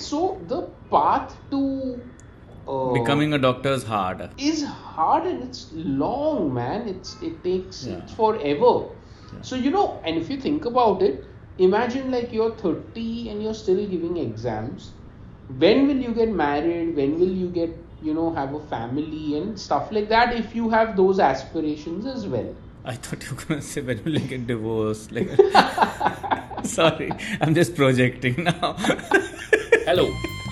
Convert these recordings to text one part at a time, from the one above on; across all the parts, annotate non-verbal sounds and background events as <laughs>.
so the path to uh, Becoming a doctor is hard. is hard and it's long, man. It's it takes Yeah. it's forever. So you know, and if you think about it, imagine like you're 30 and you're still giving exams. When will you get married? When will you get you know have a family and stuff like that? If you have those aspirations as well. I thought you were gonna say when will you get divorced? Like, <laughs> sorry, I'm just projecting now. <laughs> Hello,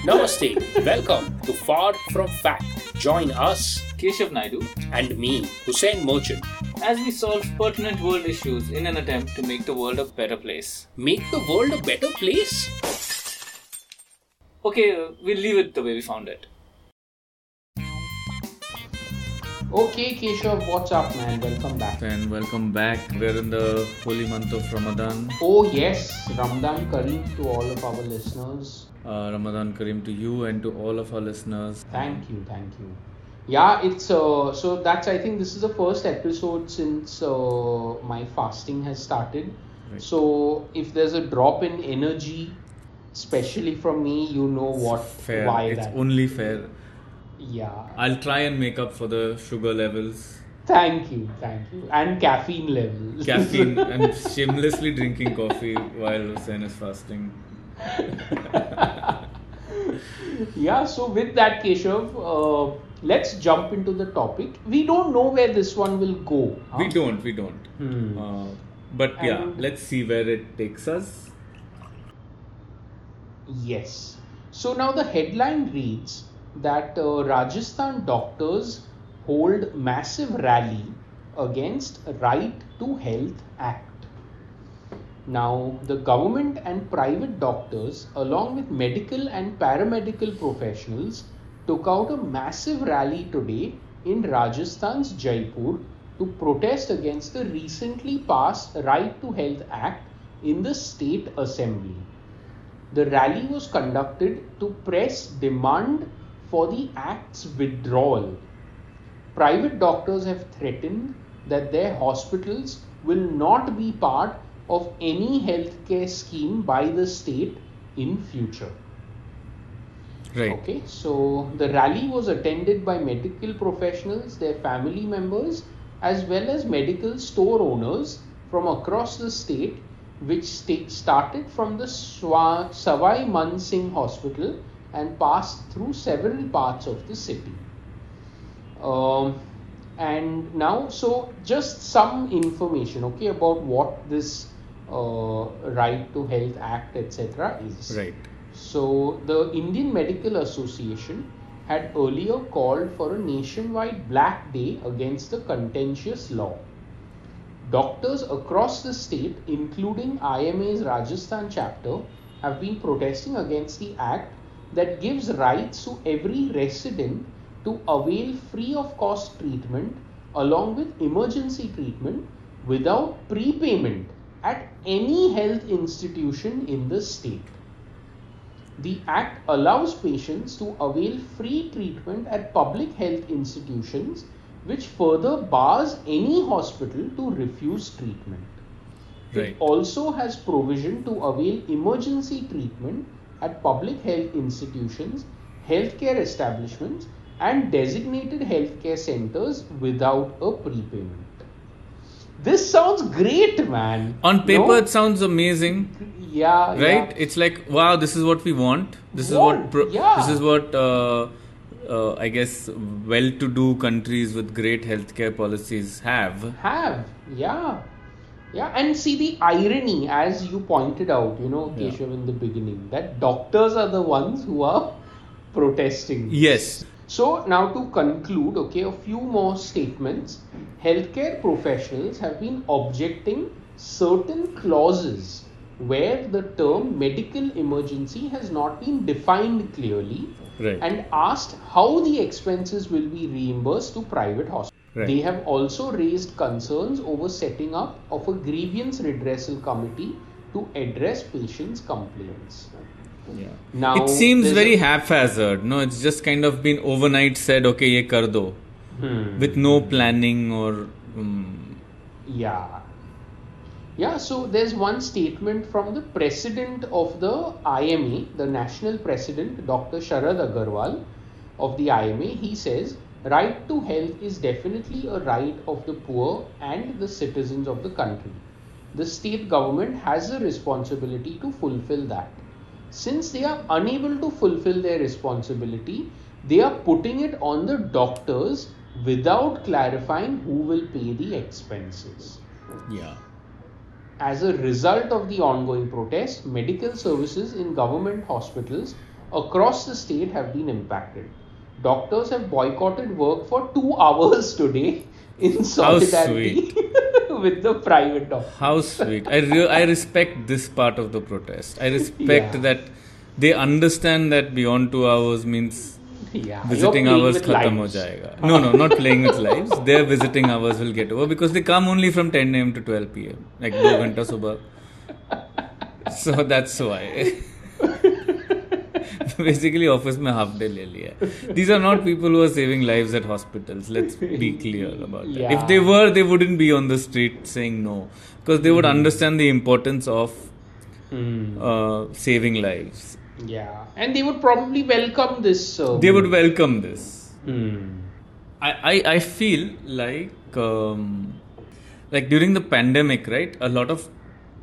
Namaste, welcome to Far From Fact. Join us Keshav Naidu, and me, Hussein Merchant. as we solve pertinent world issues in an attempt to make the world a better place. Make the world a better place. Okay, we'll leave it the way we found it. Okay, Keshav, what's up, man? Welcome back. And welcome back. We're in the holy month of Ramadan. Oh yes, Ramadan Kareem to all of our listeners. Uh, Ramadan Kareem to you and to all of our listeners. Thank you, thank you. Yeah, it's uh, so that's I think this is the first episode since uh, my fasting has started. Right. So if there's a drop in energy, especially from me, you know what Fair. why it's that. only fair. yeah. I'll try and make up for the sugar levels, Thank you, thank you, and caffeine levels. caffeine, <laughs> and shamelessly drinking coffee while Hussein is fasting. <laughs> yeah. So with that, Keshav, uh, let's jump into the topic. We don't know where this one will go. huh? We don't, we don't. Hmm. Uh, but yeah, And- let's see where it takes us. Yes. So now the headline reads that uh, Rajasthan doctors hold massive rally against Right to Health Act. Now, the government and private doctors, along with medical and paramedical professionals, took out a massive rally today in Rajasthan's Jaipur to protest against the recently passed Right to Health Act in the state assembly. The rally was conducted to press demand for the act's withdrawal. Private doctors have threatened that their hospitals will not be part of any healthcare scheme by the state in future. Right. Okay, so the rally was attended by medical professionals, their family members, as well as medical store owners from across the state, which sta- started from the Swa- Sawai Man Singh Hospital and passed through several parts of the city. Um, and now, so just some information, okay, about what this uh, Right to Health Act, etc., is. Right. So, the Indian Medical Association had earlier called for a nationwide black day against the contentious law. Doctors across the state, including IMA's Rajasthan chapter, have been protesting against the act that gives rights to every resident to avail free of cost treatment along with emergency treatment without prepayment at any health institution in the state. The Act allows patients to avail free treatment at public health institutions, which further bars any hospital to refuse treatment. It also has provision to avail emergency treatment at public health institutions, healthcare establishments, and designated healthcare centers without a prepayment. This sounds great, man. On paper, No? it sounds amazing, yeah, right? yeah. It's like, wow, this is what we want. This is what. Pro- yeah. This is what. Uh, uh, I guess well-to-do countries with great healthcare policies have. have yeah yeah and see the irony as you pointed out you know Yeah. keshav in the beginning that doctors are the ones who are <laughs> protesting Yes. So now to conclude okay a few more statements healthcare professionals have been objecting certain clauses where the term medical emergency has not been defined clearly Right. and asked how the expenses will be reimbursed to private hospitals. Right. They have also raised concerns over setting up of a grievance redressal committee to address patients' complaints. Yeah. Now it seems very a- haphazard. No, it's just kind of been overnight said, okay, ye kar do, Hmm. with no planning or. Um, Yeah. Yeah, so there's one statement from the president of the IMA, the national president, Dr. Sharad Agarwal of the IMA. He says, right to health is definitely a right of the poor and the citizens of the country. The state government has a responsibility to fulfill that. Since they are unable to fulfill their responsibility, they are putting it on the doctors without clarifying who will pay the expenses. Yeah. As a result of the ongoing protest, medical services in government hospitals across the state have been impacted. Doctors have boycotted work for two <laughs> hours today in solidarity <laughs> with the private doctors. How sweet. I re- I respect this part of the protest. I respect Yeah. that they understand that beyond two hours means Yeah, visiting hours khatam ho jayega. No, no, not playing with lives. <laughs> Their visiting hours will get over because they come only from 10 a.m. to 12 p.m. Like 2 ghanta subah. So that's why. <laughs> <laughs> Basically, office में half day ले लिया है. These are not people who are saving lives at hospitals. Let's be <laughs> clear about that. If they Yeah. were, they wouldn't be on the street saying no, because they would understand the importance of Hmm. uh, saving lives. Yeah, and they would probably welcome this. Uh, They would welcome this. Hmm. I, I, I feel like um, like during the pandemic, right? A lot of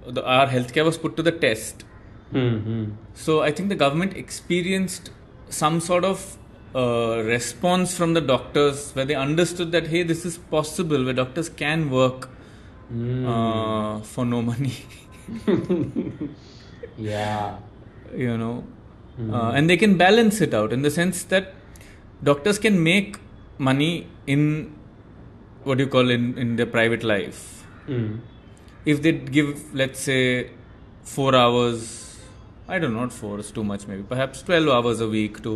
the, our healthcare was put to the test. Hmm. Hmm. So I think the government experienced some sort of uh, response from the doctors where they understood that hey, this is possible, where doctors can work Hmm. uh, for no money, <laughs> Yeah. you know, uh, and they can balance it out in the sense that doctors can make money in what do you call in in their private life Hmm. if they give let's say four hours i don't know not four is too much maybe perhaps 12 hours a week to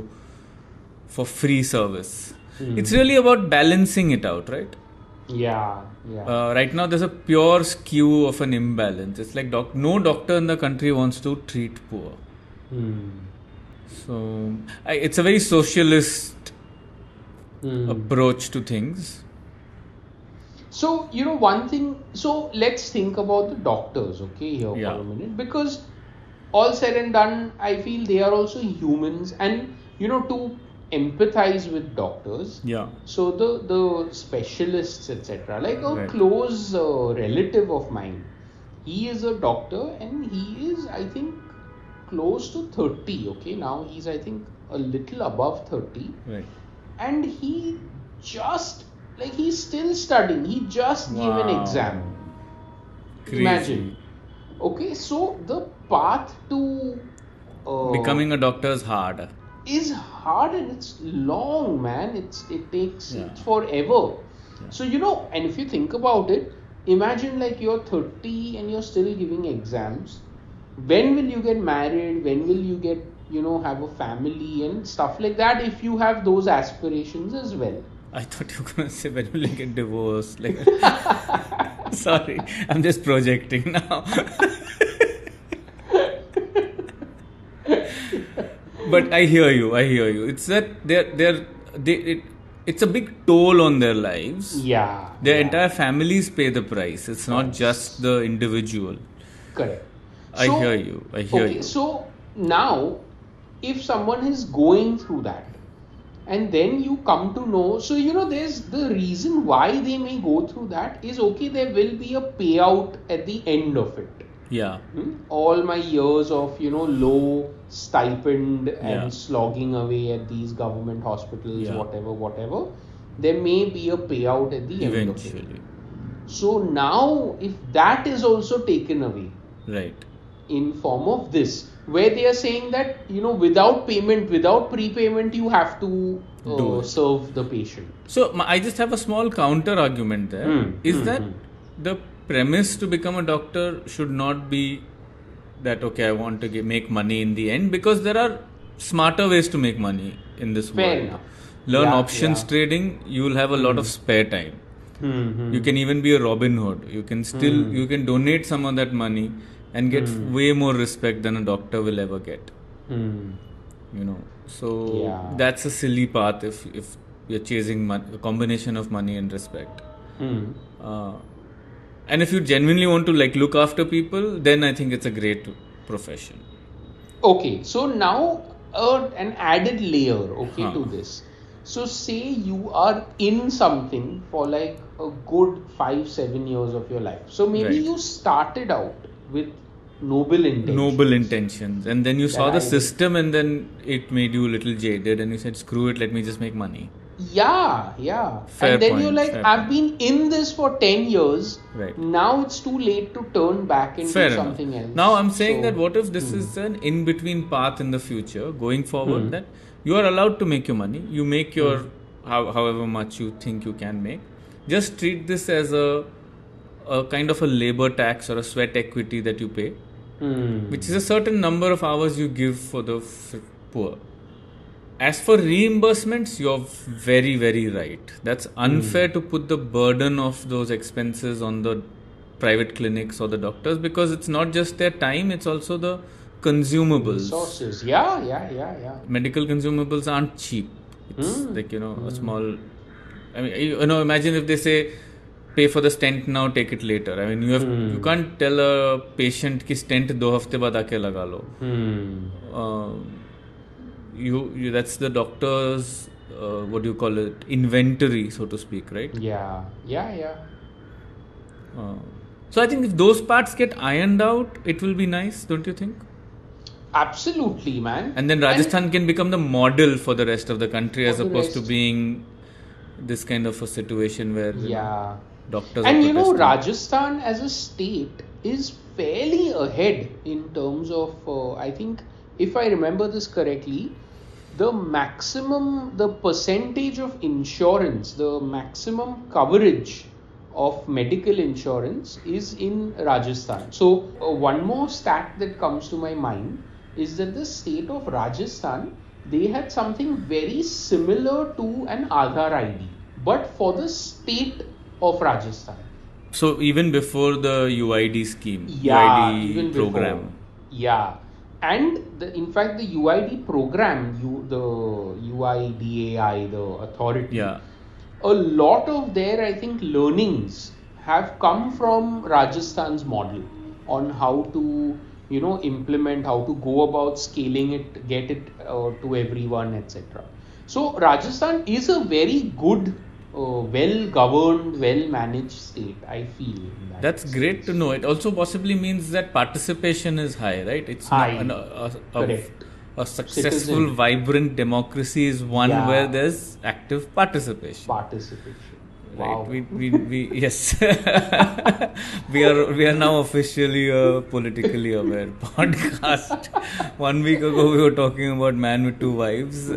for free service it's really about balancing it out right Yeah. Yeah. uh, right now there's a pure skew of an imbalance it's like doc- no doctor in the country wants to treat poor Hmm. so I, it's a very socialist Hmm. approach to things So, you know, one thing, so let's think about the doctors, okay, here Yeah. for a minute, because all said and done, I feel they are also humans, and you know, to empathize with doctors, yeah. So the the specialists, etc., like a Right. close uh, relative of mine, he is a doctor, and he is, I think, close to 30, okay, now he's, I think, a little above 30 right. And he just like he's still studying. He just gave an exam. Crazy. imagine. Okay so the path to uh, becoming a doctor is hard is hard and it's long man it's it takes Yeah. it's forever so you know and if you think about it imagine like you're 30 and you're still giving exams when will you get married when will you get you know have a family and stuff like that if you have those aspirations as well I thought you were gonna say when will you get divorced? Like, <laughs> sorry, I'm just projecting now. <laughs> but I hear you. I hear you. It's that they're they're they it, it's a big toll on their lives. yeah Their yeah, entire families pay the price. It's not just the individual. correct I So- hear you. I hear okay you. so now if someone is going through that and then you come to know so you know there's the reason why they may go through that is okay there will be a payout at the end of it Yeah. Hmm? all my years of you know low stipend and Yeah. slogging away at these government hospitals Yeah. whatever whatever there may be a payout at the end of Eventually. it so now if that is also taken away Right. in form of this where they are saying that you know without payment without prepayment you have to uh, serve the patient So I just have a small counter argument there. Is Hmm, hmm, that hmm. the premise to become a doctor should not be that okay I want to get, make money in the end because there are smarter ways to make money in this Fair world. enough. Learn Yeah, options yeah. trading. You will have a lot of spare time. Hmm, You can even be a Robin Hood. You can still you can donate some of that money and get way more respect than a doctor will ever get. Hmm. You know, so Yeah. that's a silly path if if you're chasing mon- a combination of money and respect. Hmm. Uh, and if you genuinely want to like look after people, then I think it's a great profession. Okay, so now uh, an added layer, okay, Huh. to this. So say you are in something for like a good five, seven years of your life. So maybe Right. you started out with noble intentions. Noble intentions, and then you saw the I system, and then it made you a little jaded, and you said, "Screw it, let me just make money." Yeah, yeah. Fair and then point, you're like, I've been in this for 10 years. Right. Now it's too late to turn back into Fair something enough. else. Now I'm saying So- that what if this Hmm. is an in-between path in the future, going forward, Hmm. that you are allowed to make your money. You make your Hmm. how, however much you think you can make. Just treat this as a a kind of a labor tax or a sweat equity that you pay, Hmm. which is a certain number of hours you give for the f- poor as for reimbursements, you're very, very right. That's hmm. unfair mm. to put the burden of those expenses on the private clinics or the doctors because it's not just their time, it's also the consumables. Sources, yeah, yeah, yeah, yeah. Medical consumables aren't cheap. It's mm. like, you know, mm. a hmm. small. I mean, you know, imagine if they say, pay for the stent now, take it later. I mean, you have hmm. you can't tell a patient ki stent do hafte baad aake laga lo. Um, you, you that's the doctor's uh, what do you call it inventory so to speak right Yeah, yeah, yeah. uh, so i think if those parts get ironed out it will be nice don't you think Absolutely, man. and then rajasthan can become the model for the rest of the country as the opposed to being this kind of a situation where know, yeah. doctors and you know rajasthan as a state is fairly ahead in terms of uh, i think if i remember this correctly the maximum the percentage of insurance the maximum coverage of medical insurance is in rajasthan so uh, one more stat that comes to my mind is that the state of rajasthan they had something very similar to an Aadhaar ID, but for the state of Rajasthan. so even before the uid scheme Yeah, uid program before. Yeah, and the, in fact, the UID program, you the UIDAI, the authority, yeah a lot of their, I think, learnings have come from Rajasthan's model on how to, you know, implement, how to go about scaling it, get it uh, to everyone, etc. So Rajasthan is a very good, uh, well-governed, well-managed state. I feel. that That's sense. great to know. It also possibly means that participation is high, right? It's High. An- a, a, a successful, Citizen. vibrant democracy is one Yeah. where there's active participation. Participation. Right. Wow. We, we, <laughs> we yes. <laughs> we are we are now officially a politically aware <laughs> podcast. One week ago we were talking about man with two wives.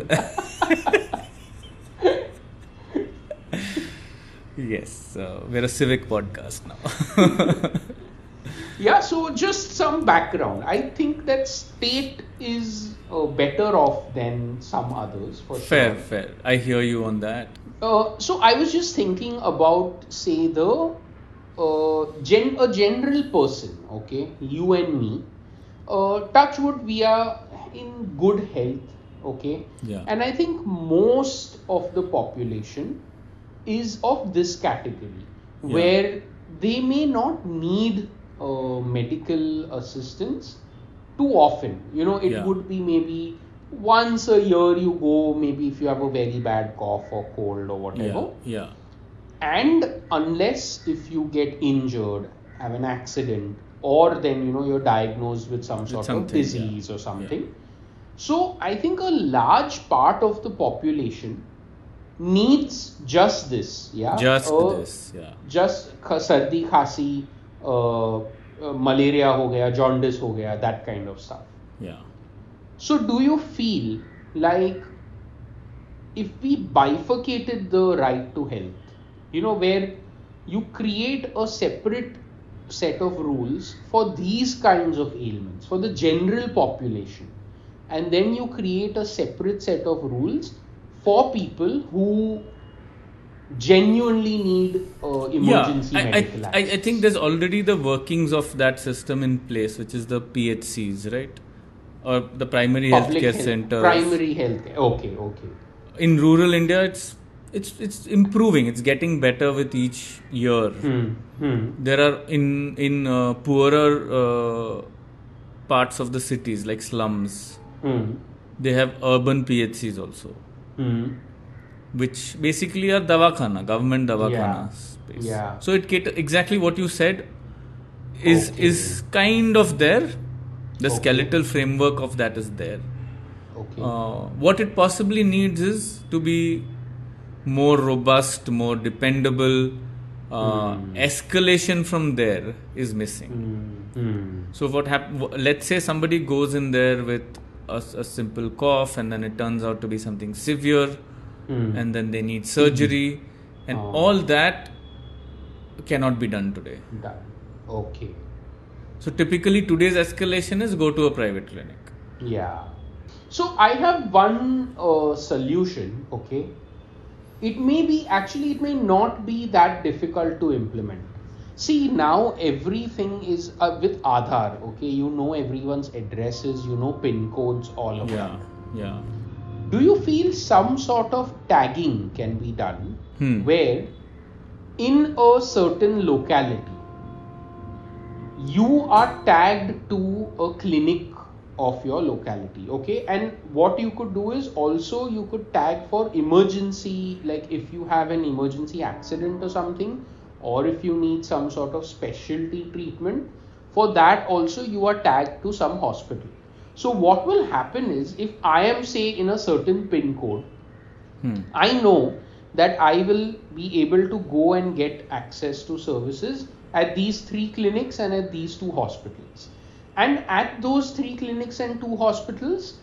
Yes, uh, we're a civic podcast now. <laughs> Yeah, so just some background. I think that state is uh, better off than some others for fair, sure. fair. I hear you on that. Uh, so I was just thinking about, say, the uh, gen a general person. Okay, you and me. Uh, touch wood, we are in good health. Okay, Yeah. and I think most of the population is of this category Yeah. where they may not need uh, medical assistance too often. You know, it Yeah. would be maybe once a year you go, maybe if you have a very bad cough or cold or whatever. Yeah, yeah. And unless if you get injured, have an accident, or then you know you're diagnosed with some sort of something, yeah. disease or something. So I think a large part of the population needs justice. yeah? Oh, just uh, yeah just sardi khasi uh, uh, malaria ho gaya jaundice ho gaya that kind of stuff. Yeah. So do you feel like if we bifurcated the right to health you know where you create a separate set of rules for these kinds of ailments for the general population and then you create a separate set of rules for people who genuinely need uh, emergency yeah, I, medical I, I, I think there's already the workings of that system in place, which is the PHCs, right? Or the primary Public healthcare health- centers. primary health okay okay In rural India, it's it's it's improving. It's getting better with each year. Hmm. Hmm. There are in in uh, poorer uh, parts of the cities like slums. Hmm. They have urban PHCs also. Which basically are davakhana, government davakhana Yeah. space. Yeah. So it cater exactly what you said is Okay. is kind of there. The Okay. skeletal framework of that is there. Okay. Uh, what it possibly needs is to be more robust, more dependable. Uh, Escalation from there is missing. Hmm. Hmm. So what happen? Let's say somebody goes in there with a, a simple cough, and then it turns out to be something severe, Hmm. and then they need surgery, and Oh. all that cannot be done today. Done. Okay. So typically today's escalation is go to a private clinic. Yeah. So I have one uh, solution. Okay. It may be actually it may not be that difficult to implement. See now everything is uh, with Aadhaar. Okay, you know everyone's addresses, you know pin codes, all of Yeah, yeah. that. Do you feel some sort of tagging can be done Hmm. where in a certain locality you are tagged to a clinic of your locality okay and what you could do is also you could tag for emergency like if you have an emergency accident or something or if you need some sort of specialty treatment for that also you are tagged to some hospital so what will happen is if i am say in a certain pin code Hmm. I know that I will be able to go and get access to services at these three clinics and at these two hospitals. And at those three clinics and two hospitals,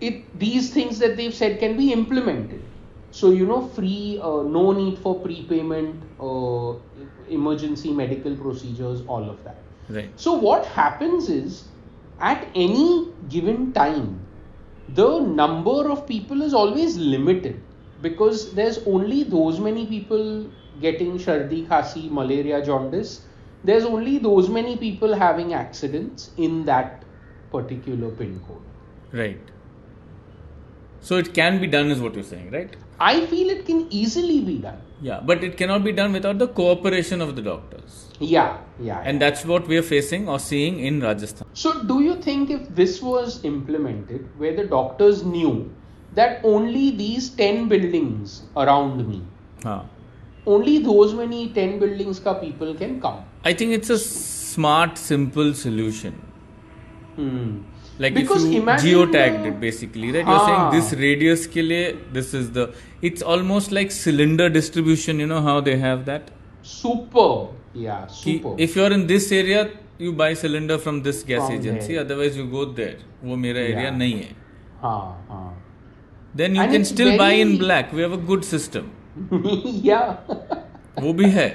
it these things that they've said can be implemented. So you know, free, uh, no need for prepayment, uh, emergency medical procedures, all of that. Right. So what happens is, at any given time, the number of people is always limited because there's only those many people getting shardi, khasi, malaria, jaundice. There's only those many people having accidents in that particular pin code. Right. So it can be done, is what you're saying, right? I feel it can easily be done. Yeah, but it cannot be done without the cooperation of the doctors. Yeah, yeah. And that's what we are facing or seeing in Rajasthan. So, do you think if this was implemented, where the doctors knew that only these 10 buildings around me, Huh. only those many 10 buildings ka people can come? I think it's a smart, simple solution. Hmm Like Because if you imagine geotagged the- it basically, right? You're saying हाँ. this radius ke liye, this is the. It's almost like cylinder distribution. You know how they have that. Superb. Yeah, कि superb. if you're in this area, you buy cylinder from this gas From agency. there. Otherwise, you go there. वो मेरा area Yeah. नहीं है. हाँ, हाँ. Then you And can it's still buy in very- black. We have a good system. <laughs> yeah. वो भी है.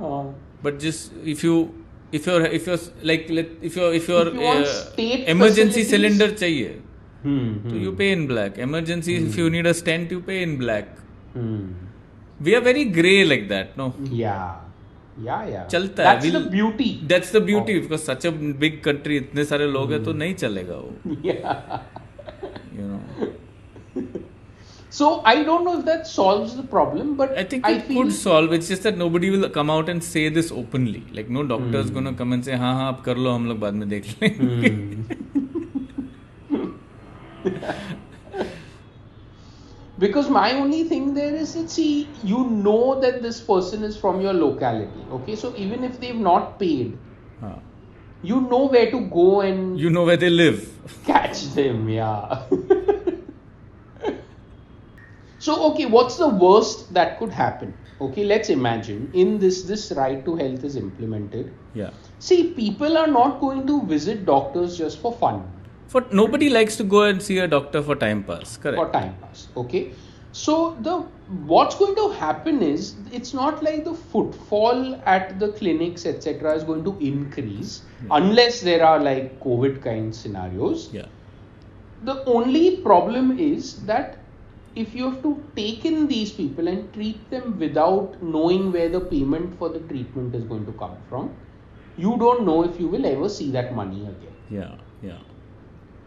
हाँ. But just if you if your if your like if your if your emergency cylinder चाहिए तो you pay in black emergency if you need a stand you pay in black we are very grey like that no yeah Yeah, yeah. चलता That's है the beauty. That's the beauty oh. because such a big country इतने सारे लोग हैं तो hmm. नहीं चलेगा वो. <laughs> You know <laughs> So I don't know if that solves the problem, but I think it feel could solve. It's just that nobody will come out and say this openly. Like no doctor is gonna come and say हाँ हाँ आप कर लो हम लोग बाद में देख लेंगे. because my only thing there is that see you know that this person is from your locality. Okay, so even if they've not paid, हाँ. you know where to go and You know where they live. catch them. Yeah. <laughs> so okay, what's the worst that could happen? Okay, let's imagine in this this right to health is implemented. Yeah. See, people are not going to visit doctors just for fun. For nobody likes to go and see a doctor for time pass. Correct. for time pass okay so the what's going to happen is it's not like the footfall at the clinics etc is going to increase unless there are like covid kind scenarios Yeah. the only problem is that if you have to take in these people and treat them without knowing where the payment for the treatment is going to come from you don't know if you will ever see that money again Yeah. Yeah.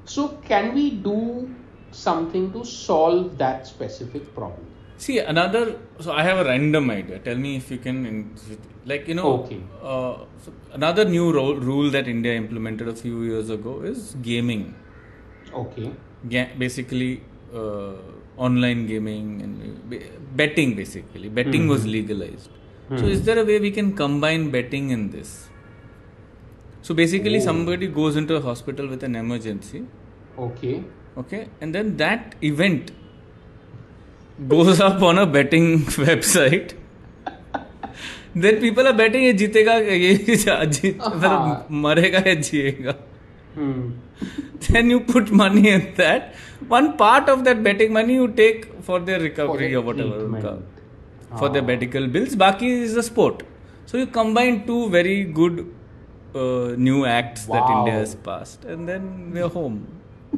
so, can we do something to solve that specific problem? See another. So I have a random idea. Tell me if you can, like you know, Okay. uh, so another new ro- rule that India implemented a few years ago is gaming. Okay. Ga- basically, uh, online gaming and betting. Basically, betting mm-hmm. was legalized. mm-hmm. So is there a way we can combine betting in this? So basically, Oh. somebody goes into a hospital with an emergency. Okay. Okay, and then that event goes up on a betting website. then people are betting ये जीतेगा ये हाँ. मतलब मरेगा या जिएगा Hmm. <laughs> then you put money in that. One part of that betting money you take for their recovery for or whatever. For ah. their medical bills. Baki is a sport. So you combine two very good uh, new acts wow. that India has passed. And then we're home. <laughs>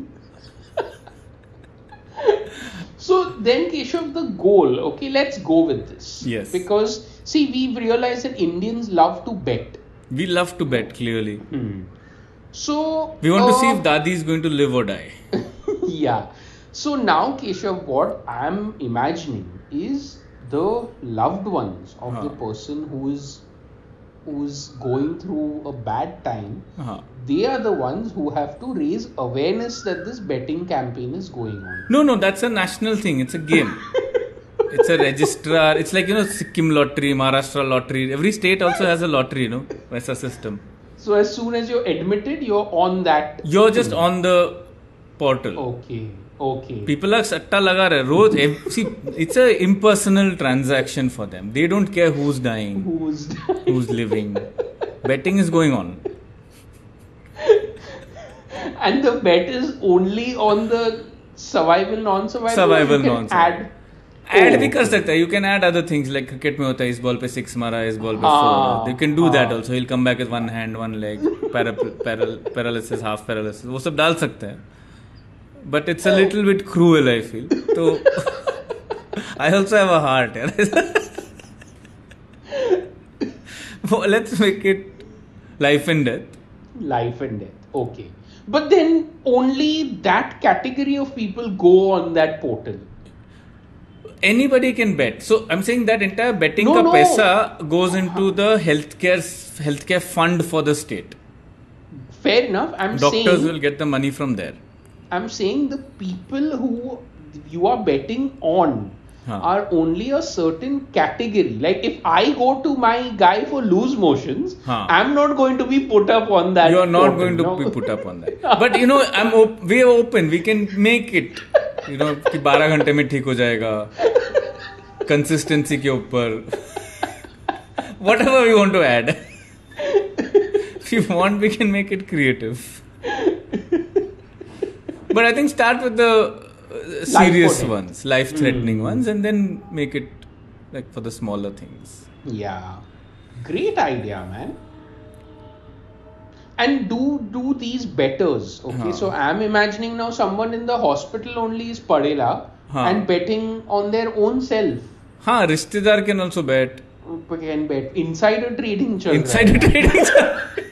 so then, Keshav, the goal, okay, let's go with this. Yes. Because, see, we've realized that Indians love to bet. We love to bet, clearly. Hmm. So We want to see uh, if Dadi is going to live or die. <laughs> yeah. So now, Keshav, what I'm imagining is the loved ones of the Huh. person who is who's going through a bad time. Uh-huh. They are the ones who have to raise awareness that this betting campaign is going on. No, no, that's a national thing. It's a game. <laughs> it's a registrar. It's like, you know, Sikkim lottery, Maharashtra lottery. Every state also has a lottery, you know, Vasa system. So as soon as you're admitted, you're on that. You're just on the portal. Okay. Okay. People are satta laga rahe. Roz, ev- <laughs> see, it's a impersonal transaction for them. They don't care who's dying, Who's who's living. <laughs> Betting is going on. and the bet is only on the survival, non-survival. Survival, non-survival. Add. Add Oh, भी कर सकता है. You can add other things like cricket में होता है इस ball पे six मारा इस बॉल पे four you can do that. Also he. Will come back with one hand one leg paralysis half paralysis वो सब डाल सकते हैं. But it's a little bit cruel I feel तो I also have a heart यार let's make it life and death Life and death. Okay. But then only that category of people go on that portal. Anybody can bet so i'm saying that entire betting No, ka no. paisa goes into the healthcare healthcare fund for the state Fair enough. I'm doctors saying will get the money from there I'm saying the people who you are betting on Huh. are only a certain category. Like if I go to my guy for loose motions, Huh. I'm not going to be put up on that. you are not portal, going to no? be put up on that <laughs> but you know i'm op- we are open we can make it <laughs> you know कि बारह घंटे में ठीक हो जाएगा। Consistency के ऊपर। Whatever you want to add you want we can make it creative but I think start with serious ones life threatening ones and then make it like for the smaller things yeah great idea man And do do these betters. Okay, Huh. so I'm imagining now someone in the hospital only is padela Huh. and betting on their own self. हाँ रिश्तेदार can also bet Can bet insider trading. चल रहा है. Insider trading. <laughs>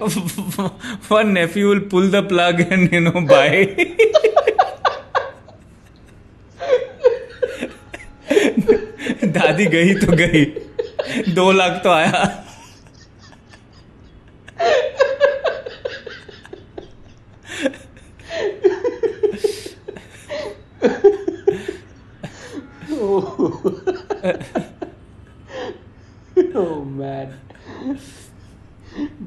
<laughs> One nephew will pull the plug and you know buy. दादी गई तो गई दो लाख तो आया oh man.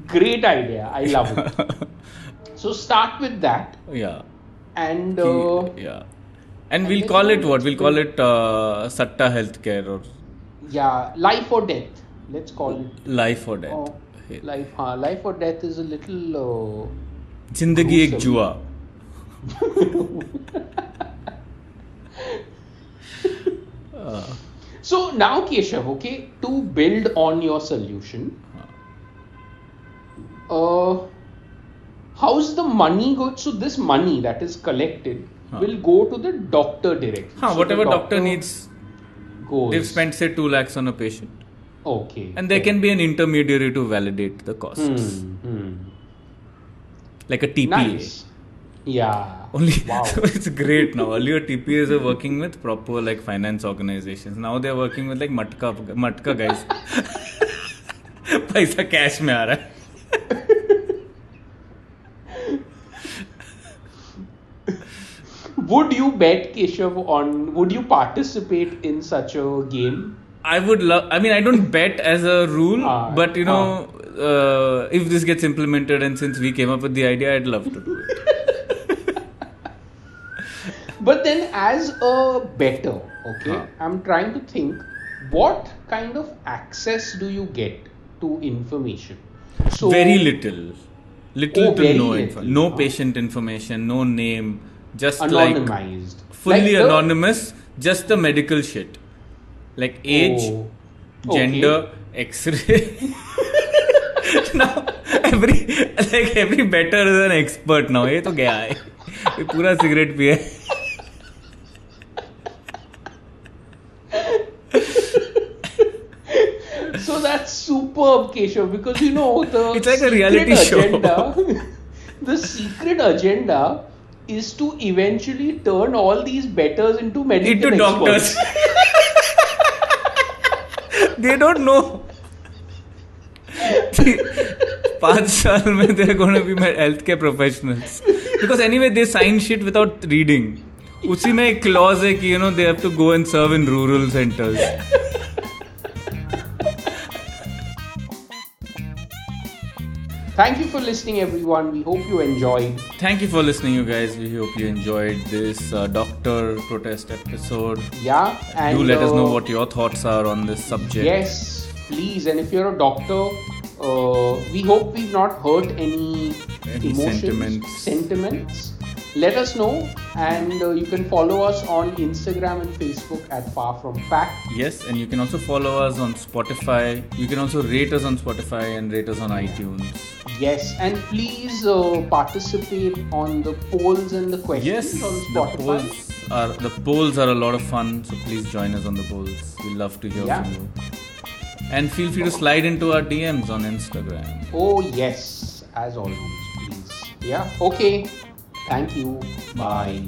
Great idea. I love it. <laughs> so start with that yeah and uh, yeah and and we'll then call it let's what we'll go- call it uh, satta healthcare or yeah, life or death. Let's call it. life or death Oh, life, huh? Life or death is a little. Uh, जिंदगी एक gruesome. जुआ <laughs> <laughs> So now, Keshav, okay, to build on your solution, uh, how's the money go? So this money that is collected Huh. will go to the doctor directly. हाँ So whatever doctor needs goes. they've spent say 2 lakhs on a patient Okay. and there fair. can be an intermediary to validate the costs Hmm, hmm. like a TPA Nice yeah. Only wow. <laughs> so it's great now. Earlier tpas were working with proper like finance organizations. Now they're working with like matka matka guys. <laughs> Paisa cash me aa would you bet keshav on would you participate in such a game? I would love i mean i don't bet as a rule uh, but you know uh, uh, if this gets implemented and since we came up with the idea i'd love to do it But then, as a better, okay, Huh. I'm trying to think what kind of access do you get to information? So very little, little Oh, to very no little. info, no Ah. patient information, no name, just like anonymized, fully Like the- anonymous, just the medical shit, like age, Oh, gender, X-ray. <laughs> now every like every better is an expert now. ये तो गया है ये पूरा cigarette पिए So superb, Keshav, because you know the It's <laughs> like a secret reality show. agenda, <laughs> the secret agenda is to eventually turn all these betters into medical into experts. doctors. <laughs> they don't know. पाँच साल में they're going to be my healthcare professionals because anyway they sign shit without reading उसी में एक clause है कि you know they have to go and serve in rural centers Thank you for listening, everyone. We hope you enjoyed. thank you for listening you guys we hope you enjoyed this uh, doctor protest episode Yeah, and do let us know uh, what your thoughts are on this subject Yes, please. And if you're a doctor, uh, we hope we've not hurt any, Any emotions, sentiments. sentiments. Let us know, and uh, you can follow us on Instagram and Facebook at Far From Fact. Yes, and you can also follow us on Spotify. You can also rate us on Spotify and rate us on iTunes. Yes, and please uh, participate on the polls and the questions Yes, on the polls are the polls are a lot of fun. So please join us on the polls. We love to hear Yeah. from you. And feel free to slide into our DMs on Instagram. Oh yes, as always, please. Yeah. Okay. Thank you. Bye.